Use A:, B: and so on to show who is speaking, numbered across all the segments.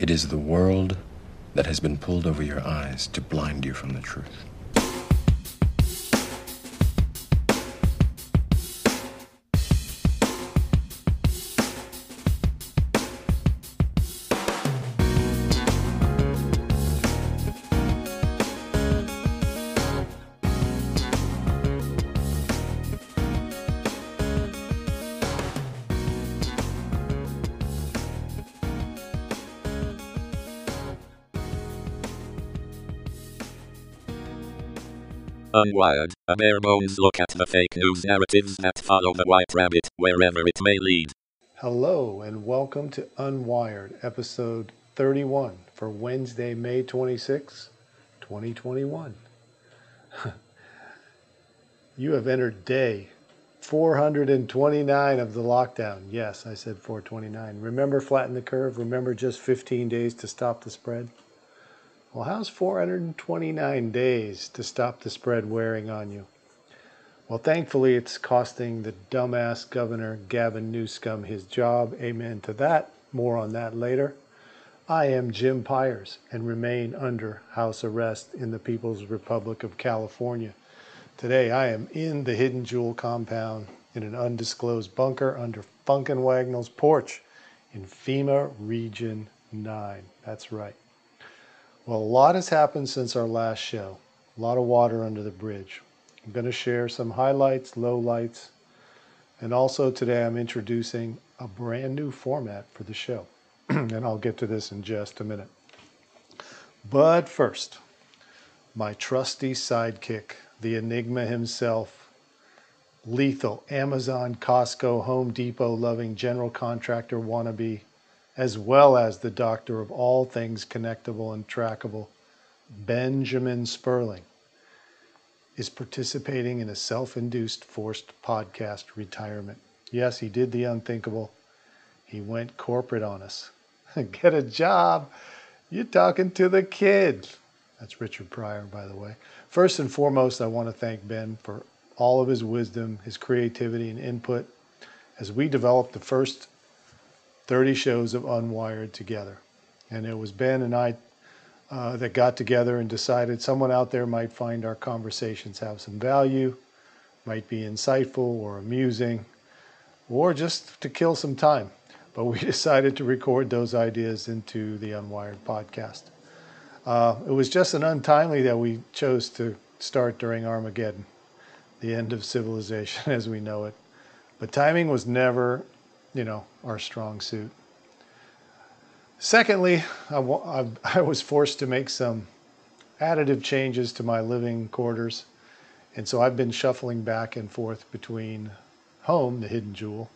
A: It is the world that has been pulled over your eyes to blind you from the truth.
B: Unwired, a bare bones look at the fake news narratives that follow the white rabbit wherever it may lead.
C: Hello, and welcome to Unwired, episode 31 for Wednesday, May 26, 2021. you have entered day 429 of the lockdown. Yes, I said 429. Remember flatten the curve? Remember just 15 days to stop the spread? Well, how's 429 days to stop the spread wearing on you? Well, thankfully, it's costing the dumbass Governor Gavin Newsom his job. Amen to that. More on that later. I am Jim Pyers and remain under house arrest in the People's Republic of California. Today, I am in the Hidden Jewel compound in an undisclosed bunker under Funkin' Wagnall's porch in FEMA Region 9. That's right. Well, a lot has happened since our last show. A lot of water under the bridge. I'm going to share some highlights, lowlights, and also today I'm introducing a brand new format for the show. and I'll get to this in just a minute. But first, my trusty sidekick, the Enigma himself, lethal Amazon, Costco, Home Depot loving general contractor wannabe, as well as the doctor of all things connectable and trackable, Benjamin Sperling, is participating in a self induced forced podcast retirement. Yes, he did the unthinkable. He went corporate on us. Get a job. You're talking to the kid. That's Richard Pryor, by the way. First and foremost, I want to thank Ben for all of his wisdom, his creativity, and input as we developed the first 30 shows of Unwired together. And it was Ben and I uh, that got together and decided someone out there might find our conversations have some value, might be insightful or amusing, or just to kill some time. But we decided to record those ideas into the Unwired podcast. Uh, it was just an untimely that we chose to start during Armageddon, the end of civilization as we know it. But timing was never you know, our strong suit. Secondly, I, was forced to make some additive changes to my living quarters. And so I've been shuffling back and forth between home, the hidden jewel,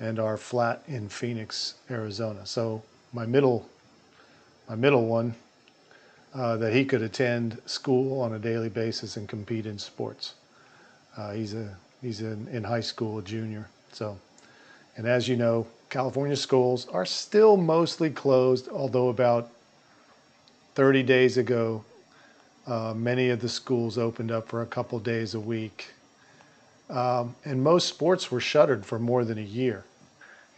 C: and our flat in Phoenix, Arizona. So my middle, my middle one, uh, that he could attend school on a daily basis and compete in sports. Uh, he's a he's in, in high school, a junior. So and as you know, California schools are still mostly closed, although about 30 days ago, uh, many of the schools opened up for a couple days a week. Um, and most sports were shuttered for more than a year.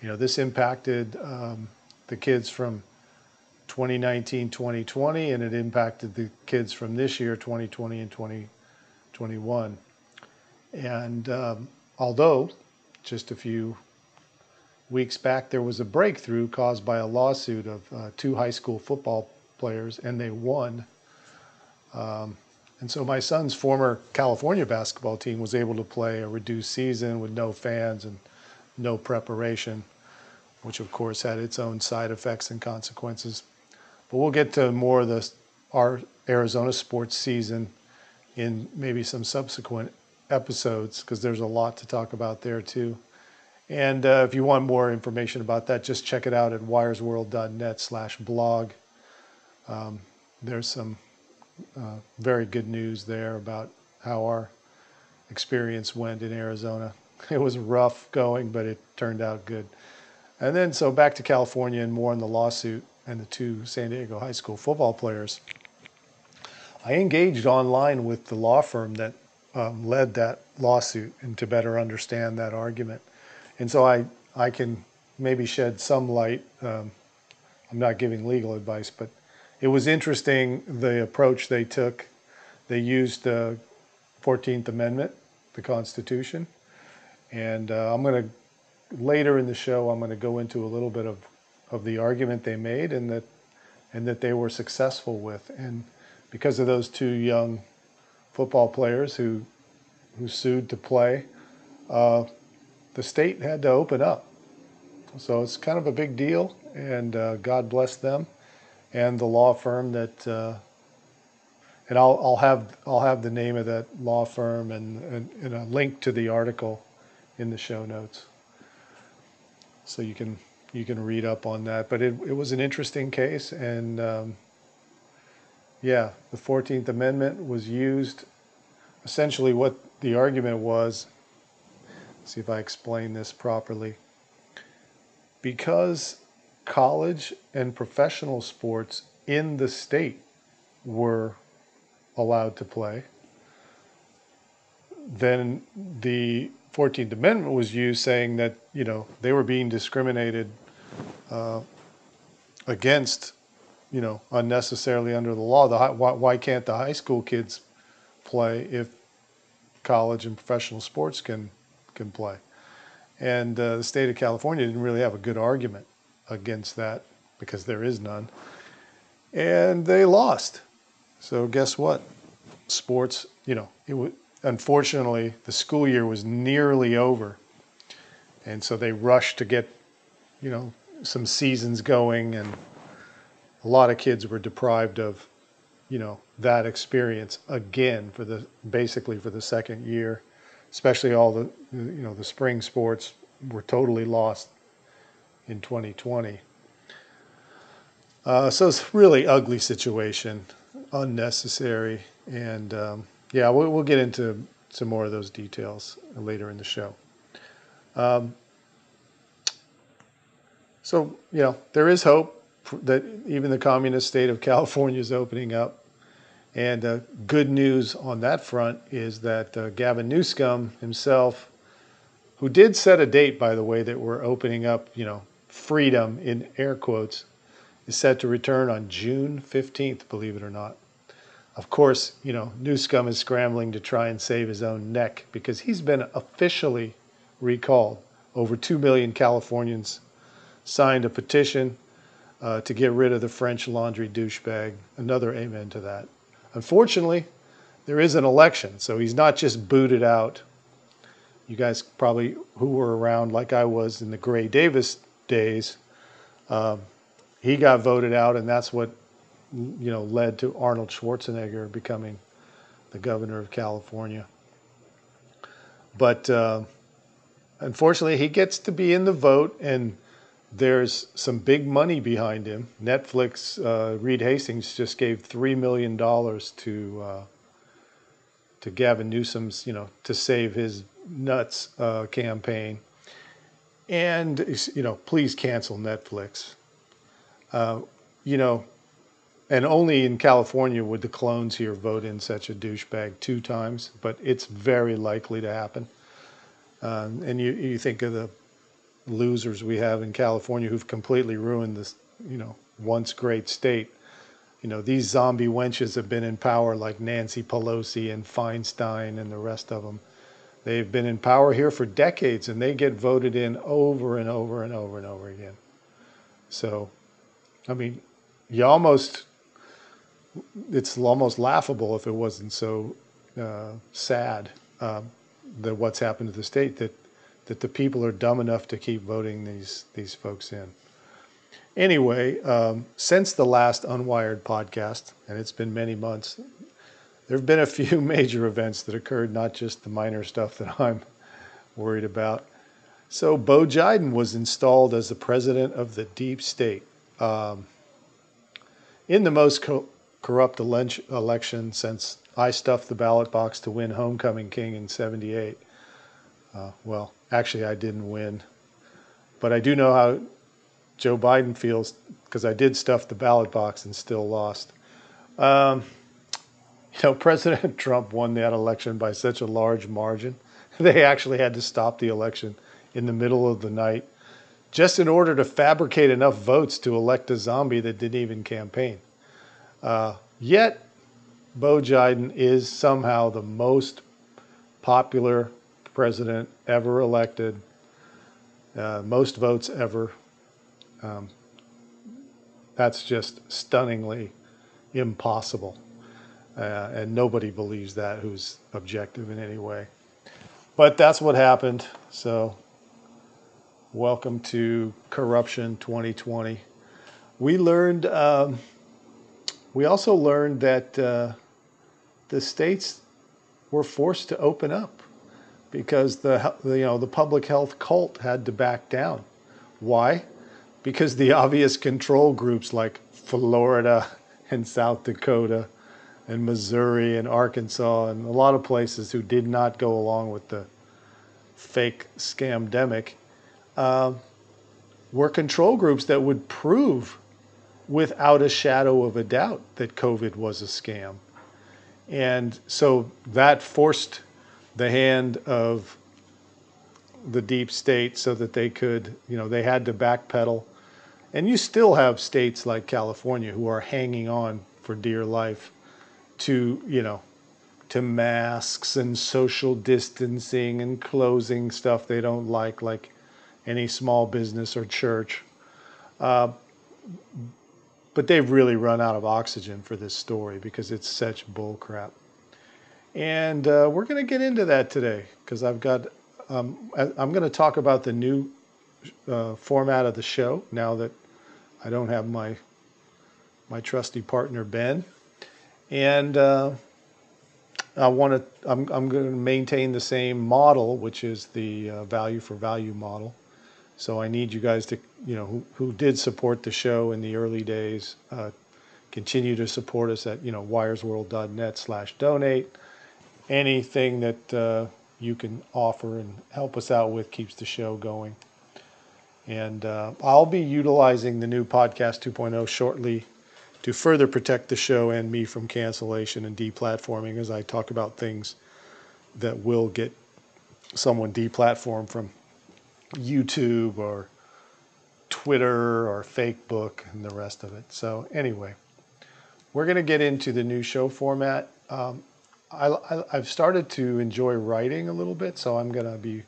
C: You know, this impacted um, the kids from 2019, 2020, and it impacted the kids from this year, 2020 and 2021. And um, although just a few weeks back, there was a breakthrough caused by a lawsuit of uh, two high school football players, and they won. Um, and so my son's former California basketball team was able to play a reduced season with no fans and no preparation, which of course had its own side effects and consequences. But we'll get to more of the our Arizona sports season in maybe some subsequent episodes because there's a lot to talk about there too. And uh, if you want more information about that, just check it out at wiresworld.net slash blog. Um, there's some uh, very good news there about how our experience went in Arizona. It was rough going, but it turned out good. And then, so back to California and more on the lawsuit and the two San Diego high school football players. I engaged online with the law firm that um, led that lawsuit and to better understand that argument. And so I, I can maybe shed some light um, I'm not giving legal advice, but it was interesting the approach they took. They used the 14th Amendment, the Constitution, and uh, I'm going to later in the show I'm going to go into a little bit of of the argument they made and that and that they were successful with. And because of those two young football players who who sued to play, uh, the state had to open up. So it's kind of a big deal, and uh, God bless them and the law firm that. Uh, and I'll, I'll have I'll have the name of that law firm and, and, and a link to the article in the show notes, so you can you can read up on that. But it, it was an interesting case, and um, yeah, the Fourteenth Amendment was used. Essentially, what the argument was. See if I explain this properly. Because college and professional sports in the state were allowed to play, then the 14th Amendment was used saying that, you know, they were being discriminated uh, against, you know, unnecessarily under the law. The, why, why can't the high school kids play if college and professional sports can can play? And uh, the state of California didn't really have a good argument against that because there is none. And they lost. So guess what? Sports, you know, it was unfortunately the school year was nearly over. And so they rushed to get, you know, some seasons going and a lot of kids were deprived of, you know, that experience again for the basically for the second year, especially all the you know the spring sports were totally lost in 2020. Uh, so it's really ugly situation, unnecessary, and um, yeah, we'll, we'll, get into some more of those details later in the show. Um, so you know, there is hope that even the communist state of California is opening up. And uh, good news on that front is that uh, Gavin Newsom himself, who did set a date, by the way, that we're opening up, you know, freedom in air quotes is set to return on June 15th, believe it or not. Of course, you know, Newsom is scrambling to try and save his own neck because he's been officially recalled. Over 2 million Californians signed a petition uh, to get rid of the French laundry douchebag. Another amen to that. Unfortunately, there is an election, so he's not just booted out. You guys probably who were around like I was in the Gray Davis days, um, he got voted out, and that's what you know led to Arnold Schwarzenegger becoming the governor of California. But uh, unfortunately, he gets to be in the vote, and there's some big money behind him. Netflix, uh, Reed Hastings just gave three million dollars to uh, to Gavin Newsom's, you know, to save his nuts uh, campaign and you know, please cancel Netflix. Uh, you know, and only in California would the clones here vote in such a douchebag two times, but it's very likely to happen. Um, and you, you think of the losers we have in California who've completely ruined this, you know, once great state. You know, these zombie wenches have been in power like Nancy Pelosi and Feinstein and the rest of them. They've been in power here for decades and they get voted in over and over and over and over again. So, I mean, you almost, it's almost laughable if it wasn't so uh, sad uh, that what's happened to the state that, that the people are dumb enough to keep voting these, these folks in. Anyway, um, since the last Unwired podcast, and it's been many months, there have been a few major events that occurred, not just the minor stuff that I'm worried about. So, Bo Jiden was installed as the president of the deep state. Um, in the most co- corrupt ele- election since I stuffed the ballot box to win Homecoming King in 78. Uh, well, actually, I didn't win. But I do know how Joe Biden feels because I did stuff the ballot box and still lost. Um, you know, President Trump won that election by such a large margin. They actually had to stop the election in the middle of the night just in order to fabricate enough votes to elect a zombie that didn't even campaign. Uh, yet, Bo Biden is somehow the most popular president ever elected, uh, most votes ever. Um, that's just stunningly impossible. Uh, and nobody believes that who's objective in any way. But that's what happened. So, welcome to Corruption 2020. We learned, um, we also learned that uh, the states were forced to open up because the, you know, the public health cult had to back down. Why? Because the obvious control groups like Florida and South Dakota and Missouri and Arkansas and a lot of places who did not go along with the fake scamdemic uh, were control groups that would prove without a shadow of a doubt that COVID was a scam. And so that forced the hand of the deep state so that they could, you know, they had to backpedal. And you still have states like California who are hanging on for dear life to, you know, to masks and social distancing and closing stuff they don't like, like any small business or church. Uh, but they've really run out of oxygen for this story because it's such bullcrap. And uh, we're going to get into that today because I've got, um, I'm going to talk about the new uh, format of the show now that I don't have my my trusty partner Ben, and uh, I want to. I'm I'm going to maintain the same model, which is the uh, value for value model. So I need you guys to, you know, who, who did support the show in the early days, uh, continue to support us at, you know, wiresworld.net slash donate. Anything that uh, you can offer and help us out with keeps the show going. And uh, I'll be utilizing the new Podcast 2.0 shortly to further protect the show and me from cancellation and deplatforming as I talk about things that will get someone deplatformed from YouTube or Twitter or Facebook and the rest of it. So anyway, we're going to get into the new show format. Um, I, have started to enjoy writing a little bit, so I'm going to be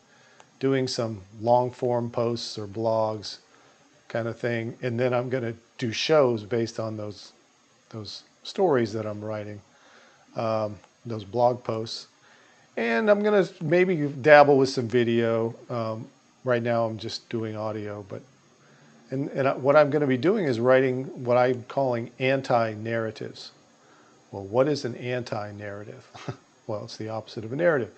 C: doing some long form posts or blogs kind of thing, and then I'm going to do shows based on those those stories that I'm writing, um, those blog posts, and I'm going to maybe dabble with some video. Um, right now I'm just doing audio, but and, and what I'm going to be doing is writing what I'm calling anti-narratives. Well, what is an anti-narrative? well, it's the opposite of a narrative.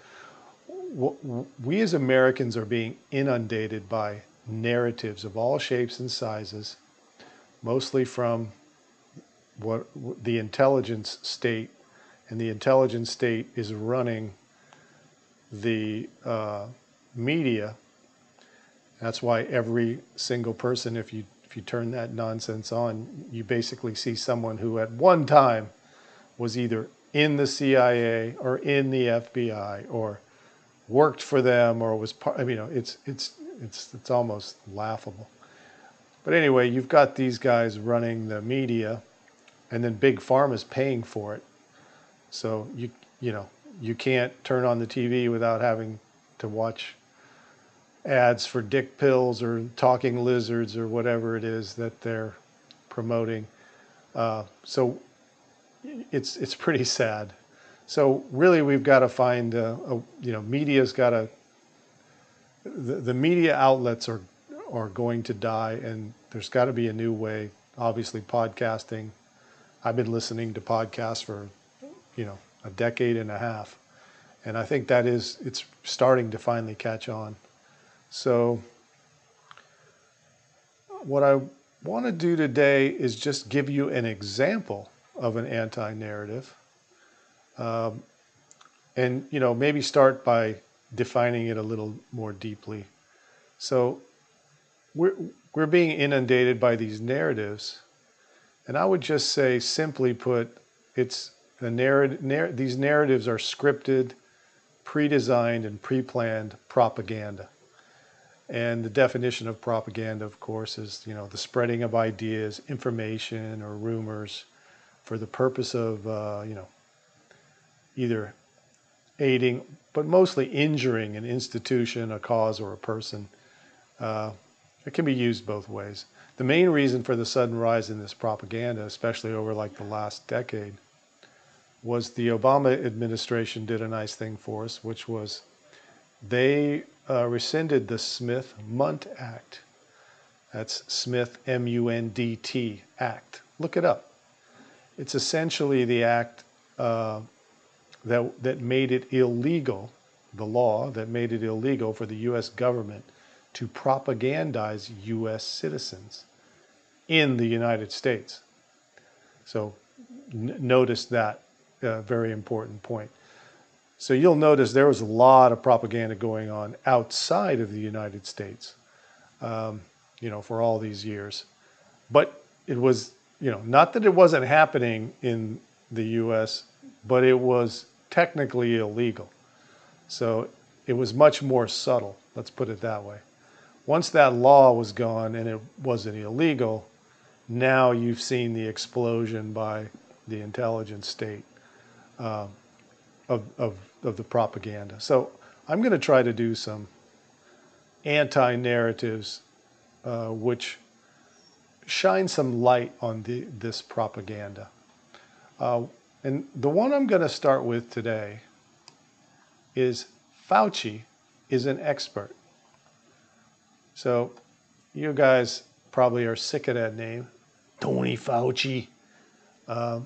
C: We as Americans are being inundated by narratives of all shapes and sizes, mostly from what the intelligence state, and the intelligence state is running the uh, media that's why every single person, if you if you turn that nonsense on, you basically see someone who at one time was either in the CIA or in the FBI or worked for them or was part. I mean, you know, it's it's it's it's almost laughable. But anyway, you've got these guys running the media, and then big pharma is paying for it. So you you know you can't turn on the TV without having to watch ads for dick pills or talking lizards or whatever it is that they're promoting. Uh, so it's it's pretty sad. So really, we've got to find a, a you know media's got to the, the media outlets are are going to die, and there's got to be a new way. Obviously, podcasting. I've been listening to podcasts for you know a decade and a half, and I think that is it's starting to finally catch on. So, what I want to do today is just give you an example of an anti narrative. Um, and, you know, maybe start by defining it a little more deeply. So, we're, we're being inundated by these narratives. And I would just say, simply put, it's a narrative, narr- these narratives are scripted, pre designed, and pre planned propaganda And the definition of propaganda, of course, is you know the spreading of ideas, information, or rumors for the purpose of uh, you know either aiding, but mostly injuring an institution, a cause, or a person. Uh, it can be used both ways. The main reason for the sudden rise in this propaganda, especially over like the last decade, was the Obama administration did a nice thing for us, which was they uh, rescinded the Smith Mundt Act. That's Smith M U N D T Act. Look it up. It's essentially the act uh, that that made it illegal, the law that made it illegal for the U.S. government to propagandize U.S. citizens in the United States. So n- notice that uh, very important point. So you'll notice there was a lot of propaganda going on outside of the United States, um, you know, for all these years. But it was, you know, not that it wasn't happening in the U.S., but it was technically illegal. So it was much more subtle, let's put it that way. Once that law was gone and it wasn't illegal, now you've seen the explosion by the intelligence state uh, of, of of the propaganda. So I'm going to try to do some anti narratives uh, which shine some light on the, this propaganda. Uh, and the one I'm going to start with today is Fauci is an expert. So you guys probably are sick of that name. Tony Fauci. Uh,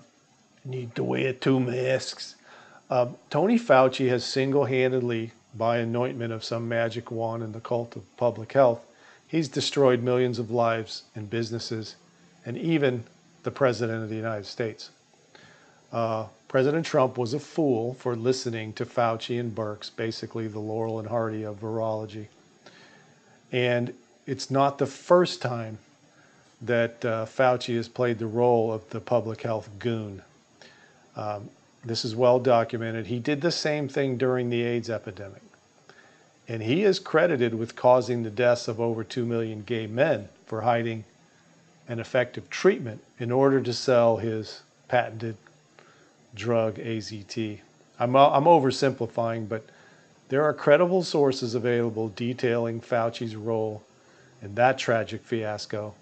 C: need to wear two masks. Uh, Tony Fauci has single handedly, by anointment of some magic wand in the cult of public health, he's destroyed millions of lives and businesses and even the President of the United States. Uh, President Trump was a fool for listening to Fauci and Birx, basically the Laurel and Hardy of virology. And it's not the first time that uh, Fauci has played the role of the public health goon. Um, this is well documented. He did the same thing during the AIDS epidemic. And he is credited with causing the deaths of over 2 million gay men for hiding an effective treatment in order to sell his patented drug AZT. I'm, I'm oversimplifying, but there are credible sources available detailing Fauci's role in that tragic fiasco.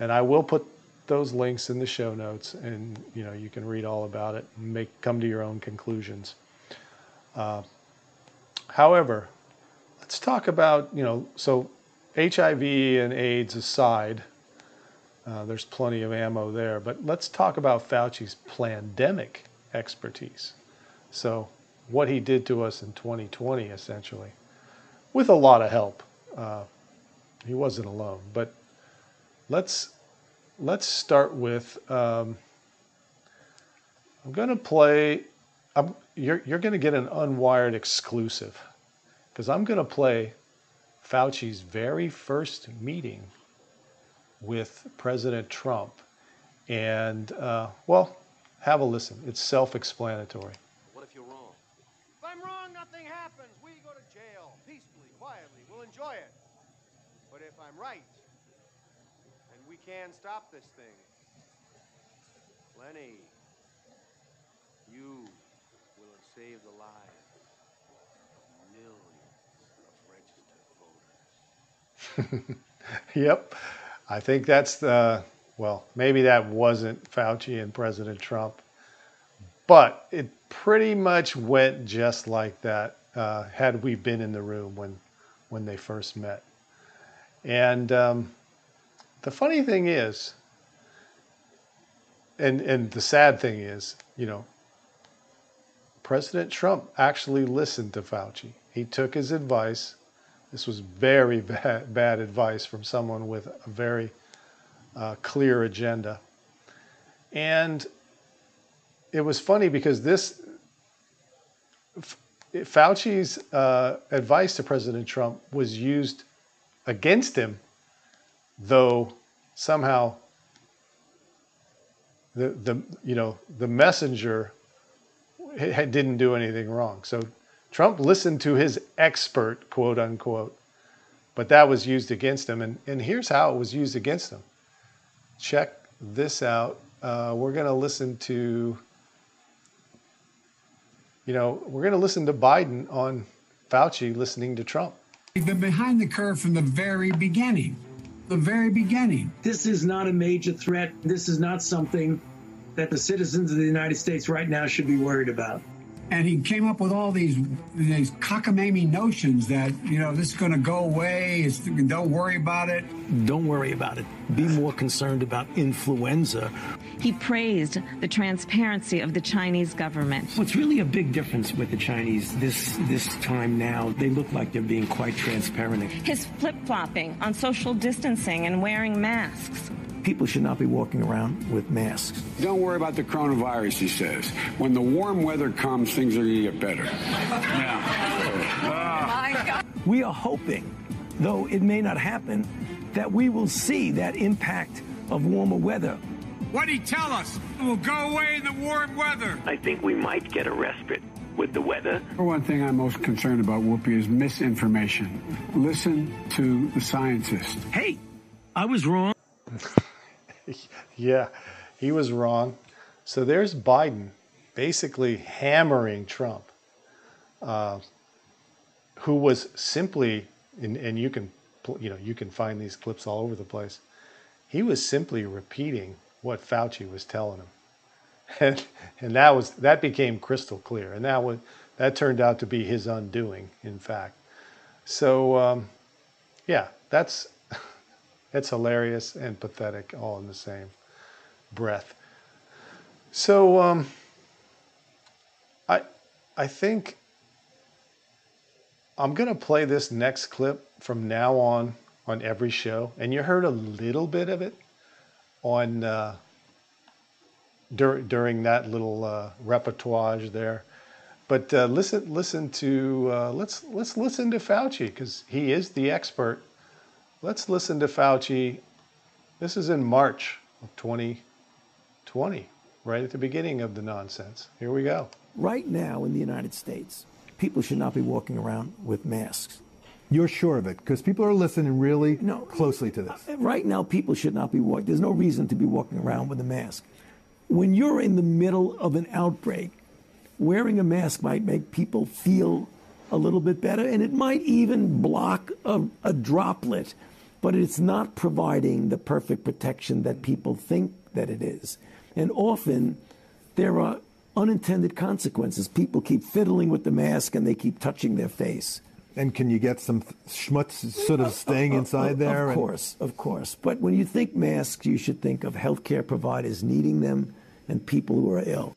C: And I will put those links in the show notes, and you know you can read all about it and make come to your own conclusions. Uh, however, let's talk about you know so HIV and AIDS aside, uh, there's plenty of ammo there, but let's talk about Fauci's pandemic expertise. So what he did to us in 2020, essentially, with a lot of help. Uh, he wasn't alone, but let's let's start with. Um, I'm going to play. I'm, you're you're going to get an unwired exclusive because I'm going to play Fauci's very first meeting with President Trump, and uh, well, have a listen. It's self-explanatory.
D: What if you're wrong?
E: If I'm wrong, nothing happens. We go to jail peacefully, quietly. We'll enjoy it. But if I'm right, and we can stop this thing. Lenny, you will have saved the lives of millions of registered
C: voters. yep. I think that's the, well, maybe that wasn't Fauci and President Trump, but it pretty much went just like that uh, had we been in the room when, when they first met. And um, the funny thing is, and, and the sad thing is, you know, President Trump actually listened to Fauci. He took his advice. This was very bad, bad advice from someone with a very uh, clear agenda. And it was funny because this, Fauci's uh, advice to President Trump was used against him though somehow the, the you know the messenger didn't do anything wrong. So Trump listened to his expert, quote unquote, but that was used against him. And, and here's how it was used against him. Check this out. Uh, we're going to listen to, you know, we're going to listen to Biden on Fauci listening to Trump.
D: We've been behind the curve from the very beginning. The very beginning.
F: This is not a major threat. This is not something that the citizens of the United States right now should be worried about
D: and he came up with all these these cockamamie notions that you know this is going to go away. It's, don't worry about it.
F: Don't worry about it. Be more concerned about influenza.
G: He praised the transparency of the Chinese government.
F: What's really a big difference with the Chinese this this time now? They look like they're being quite transparent.
G: His flip flopping on social distancing and wearing masks
F: people should not be walking around with masks.
H: Don't worry about the coronavirus, he says. When the warm weather comes, things are going to get better. Yeah. Ah.
F: we are hoping, though it may not happen, that we will see that impact of warmer weather.
D: What'd he tell us? It will go away in the warm weather.
F: I think we might get a respite with the weather.
H: One thing I'm most concerned about, Whoopi, is misinformation. Listen to the scientists.
F: Hey, I was wrong.
C: yeah, he was wrong. So there's Biden basically hammering Trump, uh, who was simply, and, and you can, you know, you can find these clips all over the place. He was simply repeating what Fauci was telling him, and and that was that became crystal clear, and that was that turned out to be his undoing, in fact. So um, yeah, that's it's hilarious and pathetic all in the same breath. So um, I I think I'm gonna play this next clip from now on on every show, and you heard a little bit of it on uh, dur- during that little uh, repertoire there. But uh, listen, listen to uh, let's let's listen to Fauci because he is the expert Let's listen to Fauci. This is in March of 2020, right at the beginning of the nonsense. Here we go.
F: Right now in the United States, people should not be walking around with masks.
I: You're sure of it because people are listening really no, closely to this.
F: Uh, right now, people should not be walking. There's no reason to be walking around with a mask. When you're in the middle of an outbreak, wearing a mask might make people feel a little bit better, and it might even block a, a droplet, but it's not providing the perfect protection that people think that it is. And often there are unintended consequences. People keep fiddling with the mask and they keep touching their face.
I: And can you get some schmutz sort of staying inside there?
F: Of course, of course. But when you think masks, you should think of healthcare providers needing them and people who are ill.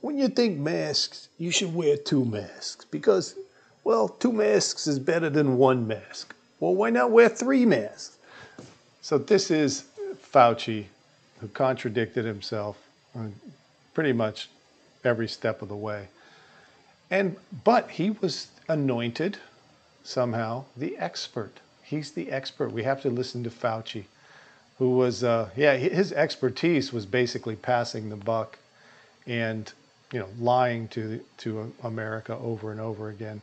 C: When you think masks, you should wear two masks because, well, two masks is better than one mask. Well, why not wear three masks? So this is Fauci, who contradicted himself pretty much every step of the way. And but he was anointed somehow the expert. He's the expert. We have to listen to Fauci, who was uh, yeah his expertise was basically passing the buck, and you know, lying to to America over and over again.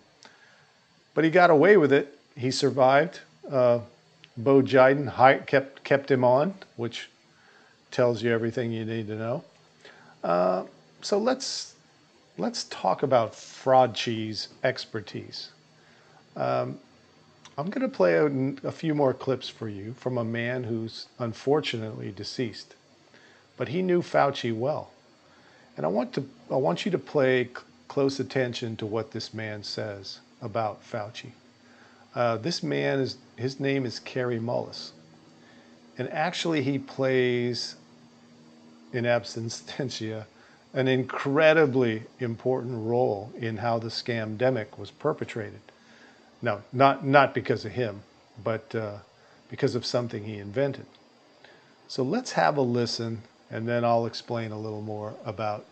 C: But he got away with it. He survived. Uh, Bo Jiden kept kept him on, which tells you everything you need to know. Uh, so let's let's talk about Fraudchi's expertise. Um, I'm going to play a, a few more clips for you from a man who's unfortunately deceased, but he knew Fauci well. And I want to I want you to play close attention to what this man says about Fauci. Uh, this man is his name is Kary Mullis, and actually he plays in absentia an incredibly important role in how the scamdemic was perpetrated. No, not not because of him, but uh, because of something he invented. So let's have a listen and then I'll explain a little more about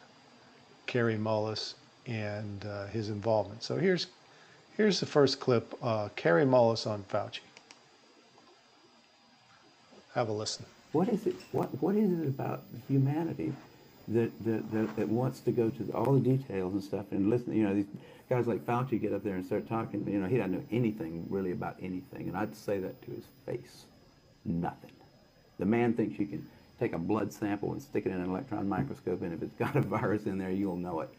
C: Kary Mullis and uh, his involvement. So here's here's the first clip: uh, Kary Mullis on Fauci. Have a listen.
J: What is it? What what is it about humanity that, that, that, that wants to go to all the details and stuff and listen. You know, these guys like Fauci get up there and start talking. You know, he doesn't know anything really about anything, and I'd say that to his face. Nothing. The man thinks you can take a blood sample and stick it in an electron microscope, and if it's got a virus in there, you'll know it.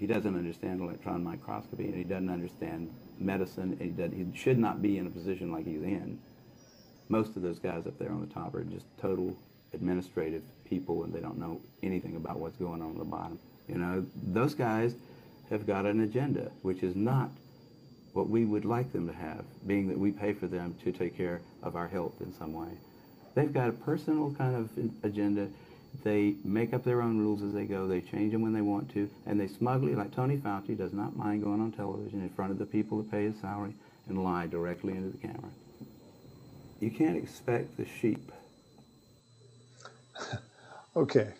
J: He doesn't understand electron microscopy, and he doesn't understand medicine. And he, does, he should not be in a position like he's in. Most of those guys up there on the top are just total administrative people, and they don't know anything about what's going on at the bottom. You know, those guys have got an agenda, which is not what we would like them to have, being that we pay for them to take care of our health in some way. They've got a personal kind of agenda. They make up their own rules as they go. They change them when they want to. And they smugly, like Tony Fauci, does not mind going on television in front of the people that pay his salary and lie directly into the camera. You can't expect the sheep.
C: okay.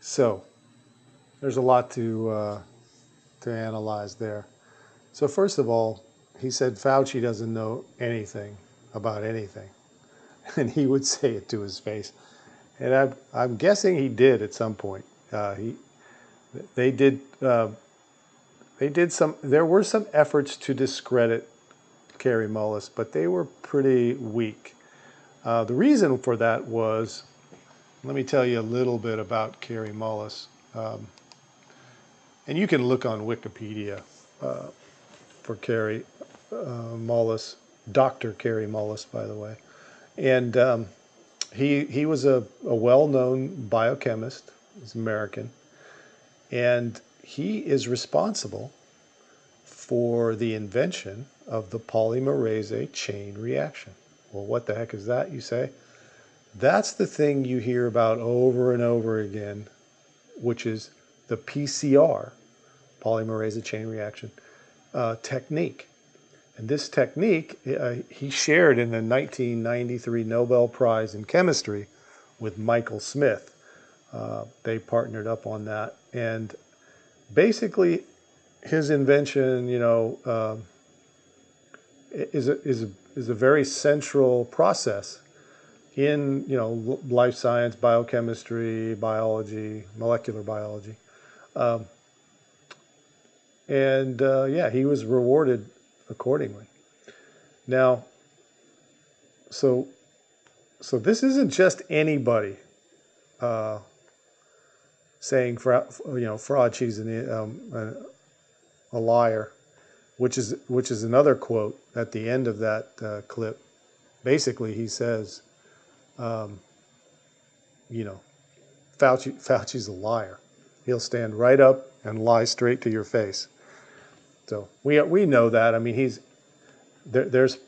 C: So, there's a lot to, uh, to analyze there. So, first of all, he said Fauci doesn't know anything about anything. and he would say it to his face. And I'm, I'm guessing he did at some point. Uh, he, they did, uh, they did some. There were some efforts to discredit Kary Mullis, but they were pretty weak. Uh, the reason for that was, let me tell you a little bit about Kary Mullis, um, and you can look on Wikipedia uh, for Kary uh, Mullis, Dr. Kary Mullis, by the way. And um, he, he was a, a well known biochemist, he's American, and he is responsible for the invention of the polymerase chain reaction. Well, what the heck is that, you say? That's the thing you hear about over and over again, which is the PCR, polymerase chain reaction, uh, technique. And this technique uh, he shared in the 1993 Nobel Prize in Chemistry with Michael Smith. Uh, they partnered up on that. And basically, his invention, you know, uh, is, a, is, a, is a very central process in, you know, life science, biochemistry, biology, molecular biology. Um, and uh, yeah, he was rewarded accordingly. Now, so so this isn't just anybody uh, saying you know Fauci's an, um, a, a, liar, which is which is another quote at the end of that uh, clip. Basically, he says, um, you know, Fauci Fauci's a liar. He'll stand right up and lie straight to your face. So we we know that. I mean, he's there, there's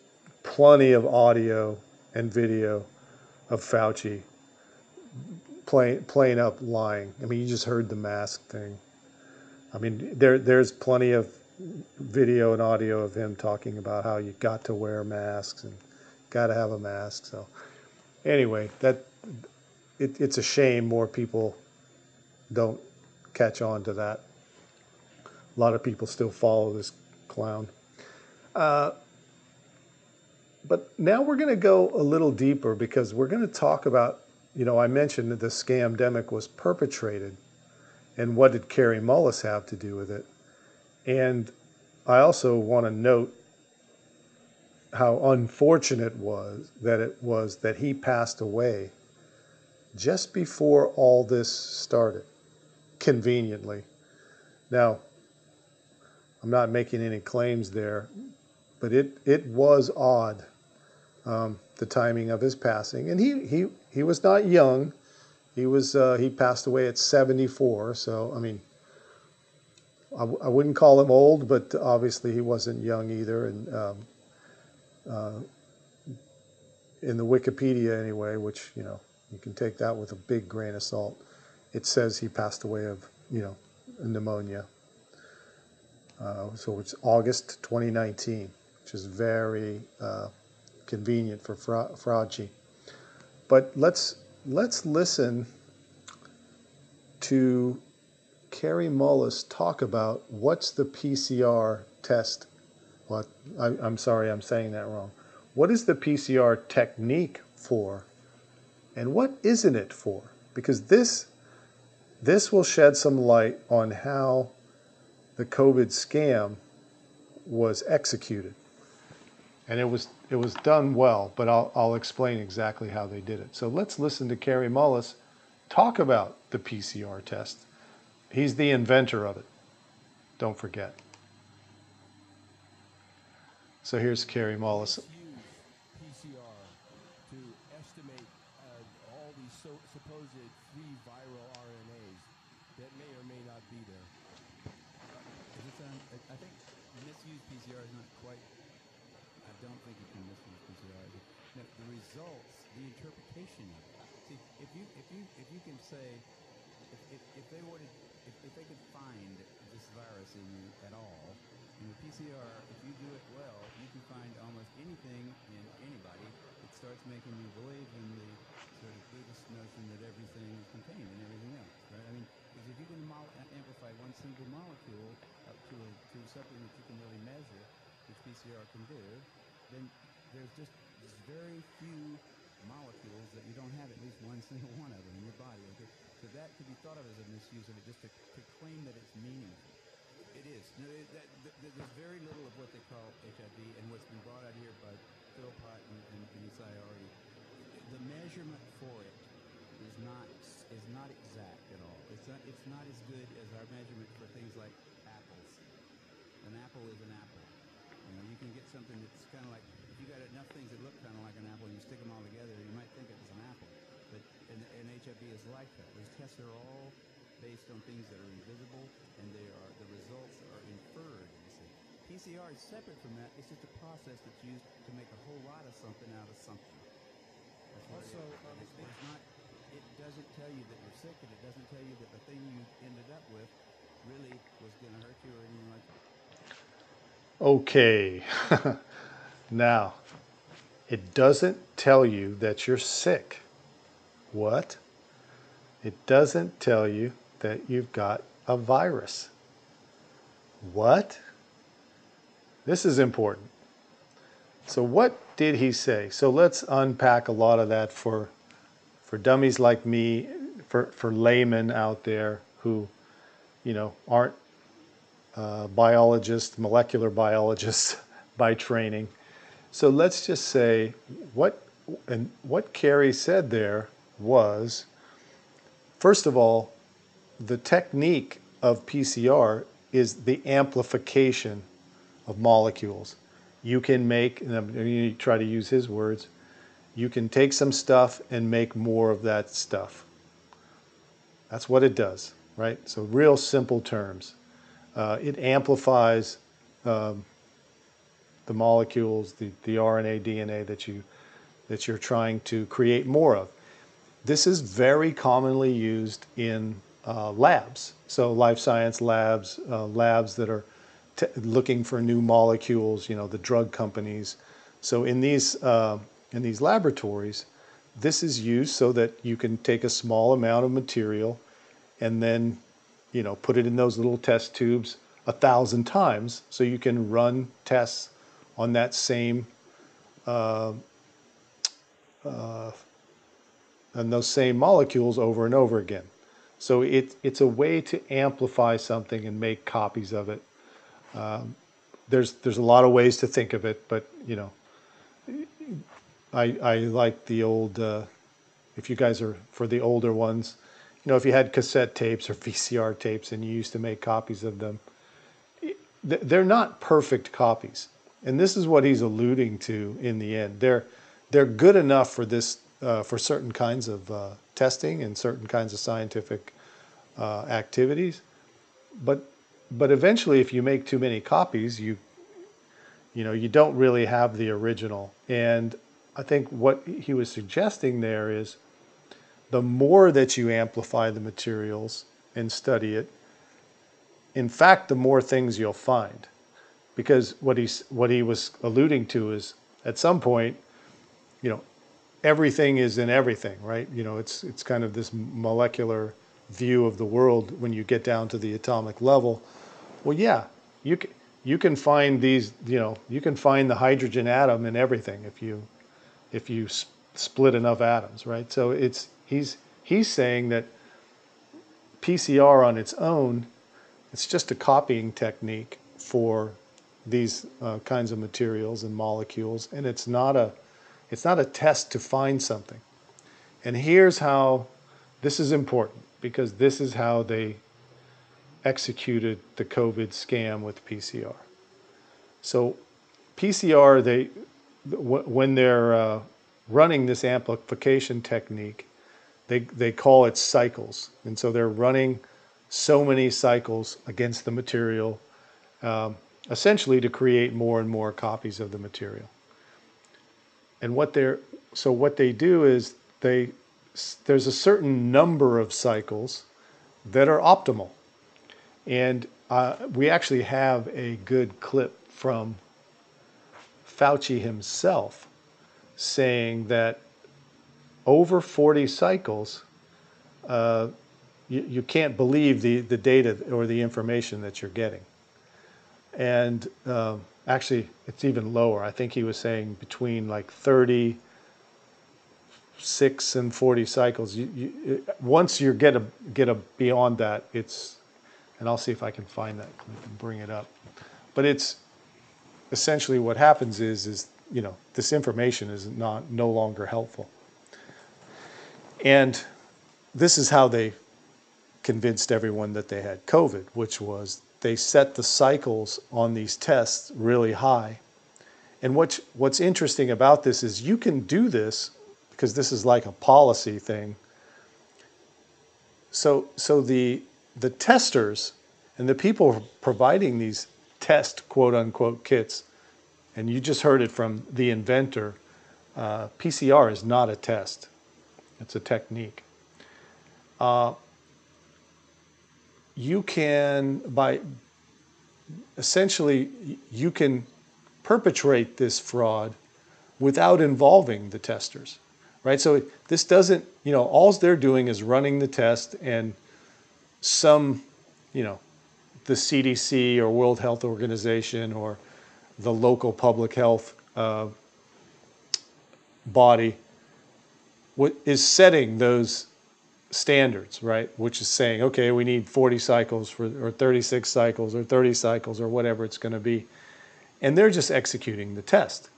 C: plenty of audio and video of Fauci playing playing up lying. I mean, you just heard the mask thing. I mean, there there's plenty of video and audio of him talking about how you got to wear masks and got to have a mask. So anyway, that it, it's a shame more people don't catch on to that a lot of people still follow this clown. Uh, but now we're going to go a little deeper because we're going to talk about, you know, I mentioned that the scam demic was perpetrated and what did Kary Mullis have to do with it? And I also want to note how unfortunate was that it was that he passed away just before all this started, conveniently. Now, I'm not making any claims there, but it, it was odd, um, the timing of his passing. And he, he, he was not young. He was uh, he passed away at 74. So I mean, I w- I wouldn't call him old, but obviously he wasn't young either. And um, uh, in the Wikipedia anyway, which you know you can take that with a big grain of salt, it says he passed away of you know pneumonia. Uh, so it's August 2019, which is very uh, convenient for Fra-. But let's let's listen to Kary Mullis talk about what's the PCR test. What I, I'm sorry, I'm saying that wrong. What is the PCR technique for, and what isn't it for? Because this This will shed some light on how the COVID scam was executed. And it was it was done well, but I'll, I'll explain exactly how they did it. So let's listen to Kary Mullis talk about the PCR test. He's the inventor of it. Don't forget. So here's Kary Mullis.
K: PCR to estimate uh, all these so, supposed free viral RNAs that may or may not be there.
L: Does it sound, I, I think misuse PCR is not quite, I don't think you can misuse PCR. No, the results, the interpretation of it. See, if you, if you, can say, if, if, if they wanted, if, if they could find this virus in you at all, in the PCR, if you do it well, you can find almost anything in anybody. It starts making you believe in the sort of Buddhist notion that everything is contained in everything else, right? I mean, because if you can mo- uh, amplify one single molecule up to, a, to something that you can really measure, which PCR can do, then there's just very few molecules that you don't have at least one single one of them in your body. Okay? So that could be thought of as a misuse of it, just to, to claim that it's meaningful. It is. No, it, that, th- there's very little of what they call HIV, and what's been brought out here by Philpott and, and, and Isai already. The measurement for it is not is not exact at all. It's not it's not as good as our measurement for things like apples. An apple is an apple. You know, you can get something that's kind of like if you got enough things that look kind of like an apple and you stick them all together, you might think it's an apple. But and, and HIV is like that. Those tests are all based on things that are invisible, and they are the results are inferred. You see, PCR is separate from that. It's just a process that's used to make a whole lot of something out of something. That's what
K: Also,
L: it is.
K: um,
L: it's, it's not. It doesn't tell you that you're sick, and it doesn't tell you that the thing you ended up with really was going to hurt you or anything like that.
C: Okay. now, it doesn't tell you that you're sick. What? It doesn't tell you that you've got a virus. What? This is important. So what did he say? So let's unpack a lot of that for for dummies like me, for for laymen out there who, you know, aren't uh, biologists, molecular biologists by training. So let's just say what and what Kary said there was, first of all, the technique of PCR is the amplification of molecules. You can make, and I'm going to try to use his words, you can take some stuff and make more of that stuff. That's what it does, right? So, real simple terms. Uh, it amplifies um, the molecules, the, the RNA, DNA that you that you're trying to create more of. This is very commonly used in uh, labs. So life science labs, uh, labs that are t- looking for new molecules. You know, the drug companies. So in these uh, in these laboratories, this is used so that you can take a small amount of material and then you know put it in those little test tubes a thousand times so you can run tests on that same uh, uh, and those same molecules over and over again. So it, it's a way to amplify something and make copies of it. Um, there's there's a lot of ways to think of it, but you know, I I like the old. Uh, if you guys are for the older ones, you know, if you had cassette tapes or VCR tapes and you used to make copies of them, they're not perfect copies. And this is what he's alluding to in the end. They're they're good enough for this uh, for certain kinds of uh, testing and certain kinds of scientific uh, activities. But but eventually, if you make too many copies, you you know you don't really have the original. And I think what he was suggesting there is the more that you amplify the materials and study it, in fact, the more things you'll find. Because what he's what he was alluding to is at some point, you know, everything is in everything, right? You know, it's it's kind of this molecular view of the world when you get down to the atomic level. Well, yeah, you can you can find these, you know, you can find the hydrogen atom in everything if you if you split enough atoms, right? So it's he's he's saying that PCR on its own, it's just a copying technique for these uh, kinds of materials and molecules, and it's not a it's not a test to find something. And here's how this is important because this is how they executed the COVID scam with PCR. So PCR, they when they're uh, running this amplification technique, they they call it cycles, and so they're running so many cycles against the material, um, essentially to create more and more copies of the material. And what they're so what they do is they there's a certain number of cycles that are optimal, and uh, we actually have a good clip from Fauci himself saying that over 40 cycles, uh, you, you can't believe the, the data or the information that you're getting. And uh, actually, it's even lower. I think he was saying between like 30 six and 40 cycles. You, you, once you get a get a beyond that, it's, and I'll see if I can find that clip and bring it up. But it's essentially what happens is is you know this information is not no longer helpful. And this is how they convinced everyone that they had COVID, which was they set the cycles on these tests really high. And what's, what's interesting about this is you can do this because this is like a policy thing. So, so the, the testers and the people providing these test quote unquote kits, and you just heard it from the inventor, uh, PCR is not a test, it's a technique. Uh, you can by essentially you can perpetrate this fraud without involving the testers right? So this doesn't you know all they're doing is running the test and some you know the cdc or world health organization or the local public health uh, body is setting those standards, right? Which is saying, okay, we need 40 cycles for, or 36 cycles or 30 cycles or whatever it's going to be. And they're just executing the test.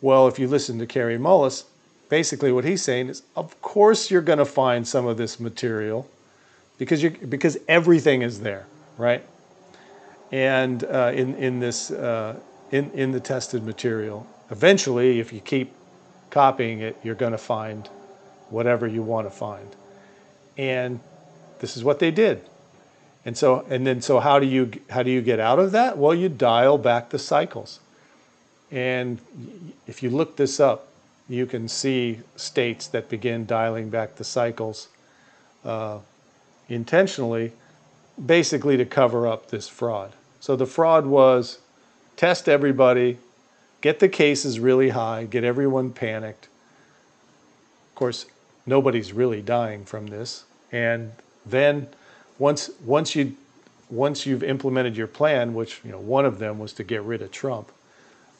C: Well, if you listen to Kary Mullis, basically what he's saying is, of course you're going to find some of this material because you because everything is there, right? And uh, in in this uh, in in the tested material, eventually, if you keep copying it, you're going to find whatever you want to find and this is what they did. And so, and then, so how do you how do you get out of that? Well, you dial back the cycles, and if you look this up, you can see states that begin dialing back the cycles uh, intentionally, basically to cover up this fraud. So the fraud was test everybody, get the cases really high, get everyone panicked. Of course, nobody's really dying from this. And then once once you once you've implemented your plan, which you know one of them was to get rid of Trump,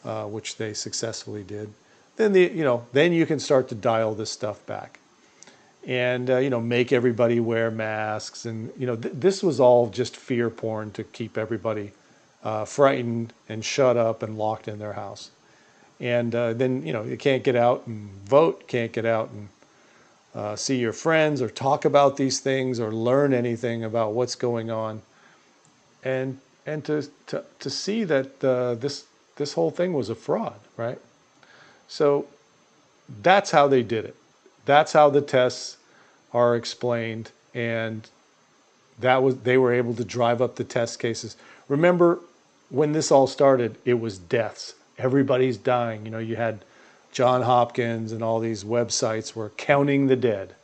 C: uh, which they successfully did, then the you know then you can start to dial this stuff back, and uh, you know make everybody wear masks, and you know th- this was all just fear porn to keep everybody uh, frightened and shut up and locked in their house, and uh, then you know you can't get out and vote, can't get out and uh, see your friends or talk about these things or learn anything about what's going on. And and to to, to see that uh, this this whole thing was a fraud right? So that's how they did it. That's how the tests are explained. And that was they were able to drive up the test cases. Remember when this all started it was deaths. Everybody's dying. You know you had John Hopkins and all these websites were counting the dead.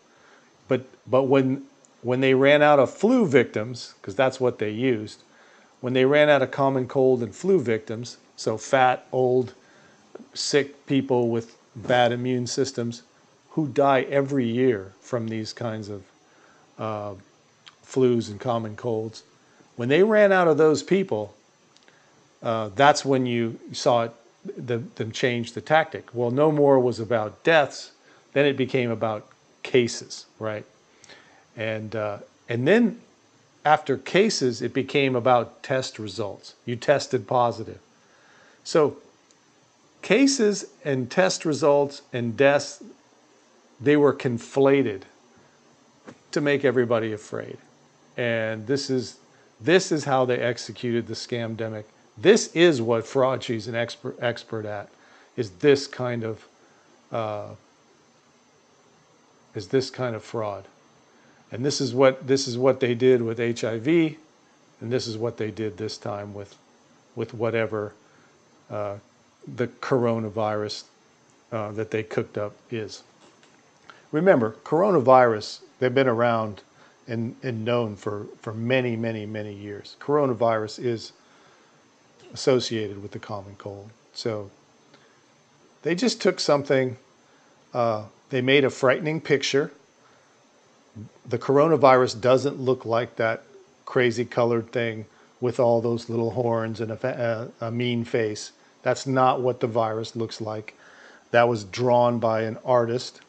C: But, but when, when they ran out of flu victims, because that's what they used, when they ran out of common cold and flu victims, so fat, old, sick people with bad immune systems who die every year from these kinds of uh, flus and common colds, when they ran out of those people, uh, that's when you saw it the, them change the tactic. Well, no more was about deaths, then it became about cases, right? And uh, And then after cases, it became about test results. You tested positive. So cases and test results and deaths, they were conflated to make everybody afraid. And this is this is how they executed the scamdemic. This is what Fauci's an expert expert at, is this kind of uh, is this kind of fraud. And this is what this is what they did with HIV, and this is what they did this time with with whatever uh, the coronavirus uh, that they cooked up is. Remember, coronavirus, they've been around and, and known for, for many, many, many years. Coronavirus is associated with the common cold. So they just took something, uh, they made a frightening picture. The coronavirus doesn't look like that crazy colored thing with all those little horns and a, a, a mean face. That's not what the virus looks like. That was drawn by an artist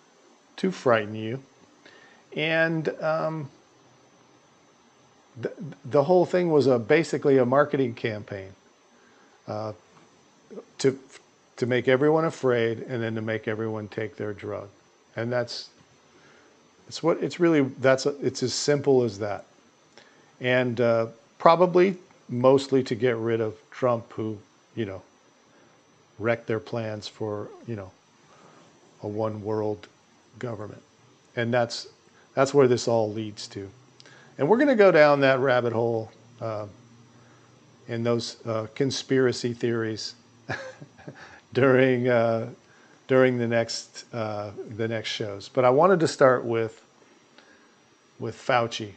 C: to frighten you. And um, the, the whole thing was a, basically a marketing campaign to, to make everyone afraid and then to make everyone take their drug. And that's, it's what it's really, that's, a, it's as simple as that. And uh, probably mostly to get rid of Trump, who, you know, wrecked their plans for, you know, a one world government. And that's, that's where this all leads to. And we're going to go down that rabbit hole uh, in those uh, conspiracy theories during, uh, during the, next, uh, the next shows. But I wanted to start with, with Fauci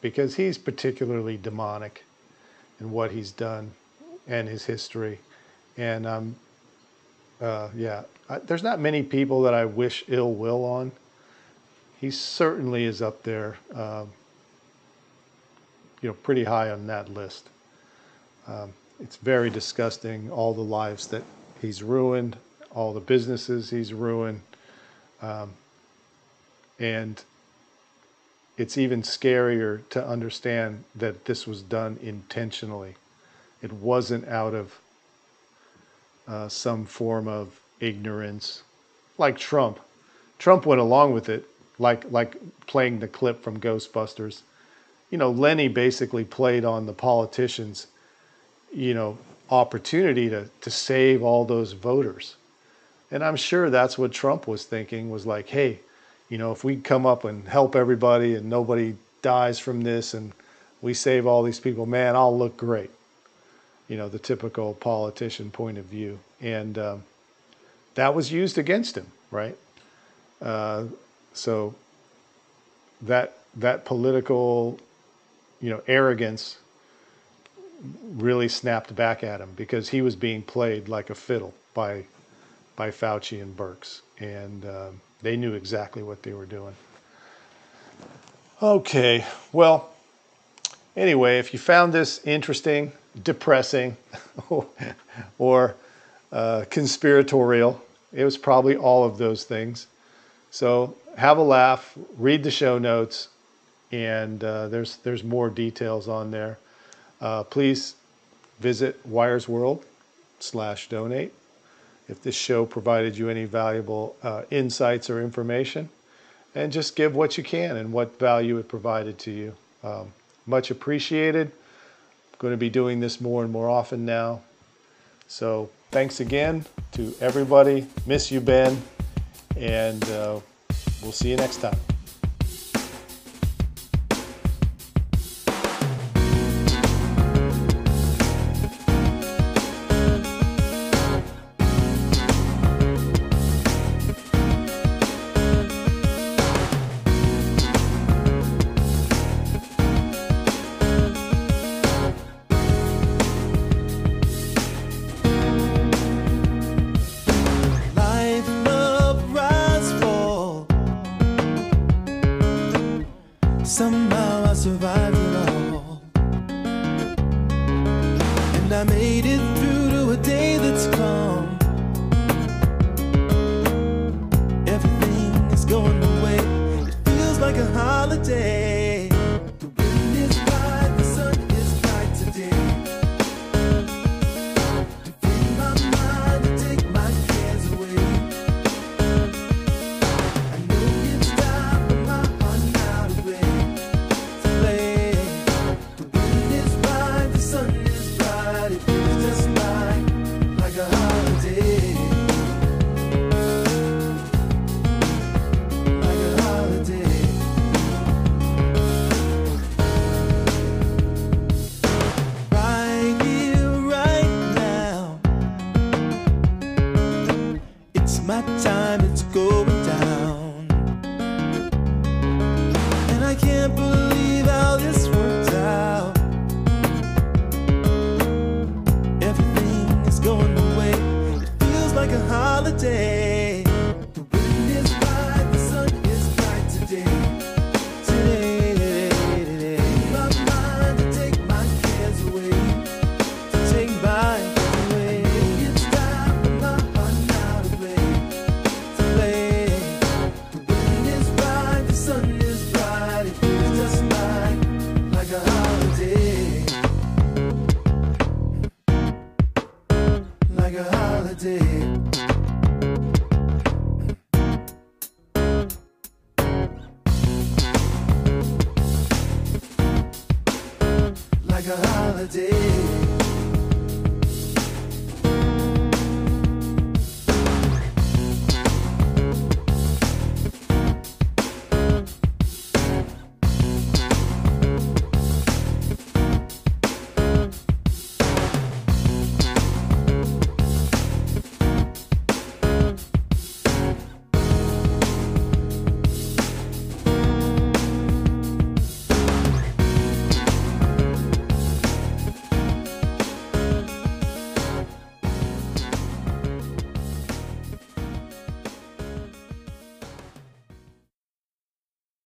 C: because he's particularly demonic in what he's done and his history. And um, uh, yeah, I, there's not many people that I wish ill will on. He certainly is up there, um, you know, pretty high on that list. Um, it's very disgusting, all the lives that he's ruined, all the businesses he's ruined. Um, and it's even scarier to understand that this was done intentionally. It wasn't out of uh, some form of ignorance, like Trump. Trump went along with it, like like playing the clip from Ghostbusters. You know, Lenny basically played on the politicians, you know, opportunity to to save all those voters. And I'm sure that's what Trump was thinking was like, hey, you know, if we come up and help everybody and nobody dies from this and we save all these people, man, I'll look great. You know, the typical politician point of view. And um, that was used against him, right? Uh, so that that political, you know, arrogance really snapped back at him because he was being played like a fiddle by by Fauci and Birx, and um, they knew exactly what they were doing. Okay, well, anyway, if you found this interesting, depressing, or uh, conspiratorial, it was probably all of those things. So have a laugh, read the show notes, and uh, there's there's more details on there. Uh, please visit Wires World slash donate if this show provided you any valuable uh, insights or information. And just give what you can and what value it provided to you. Um, much appreciated. I'm going to be doing this more and more often now. So thanks again to everybody. Miss you, Ben. And uh, we'll see you next time.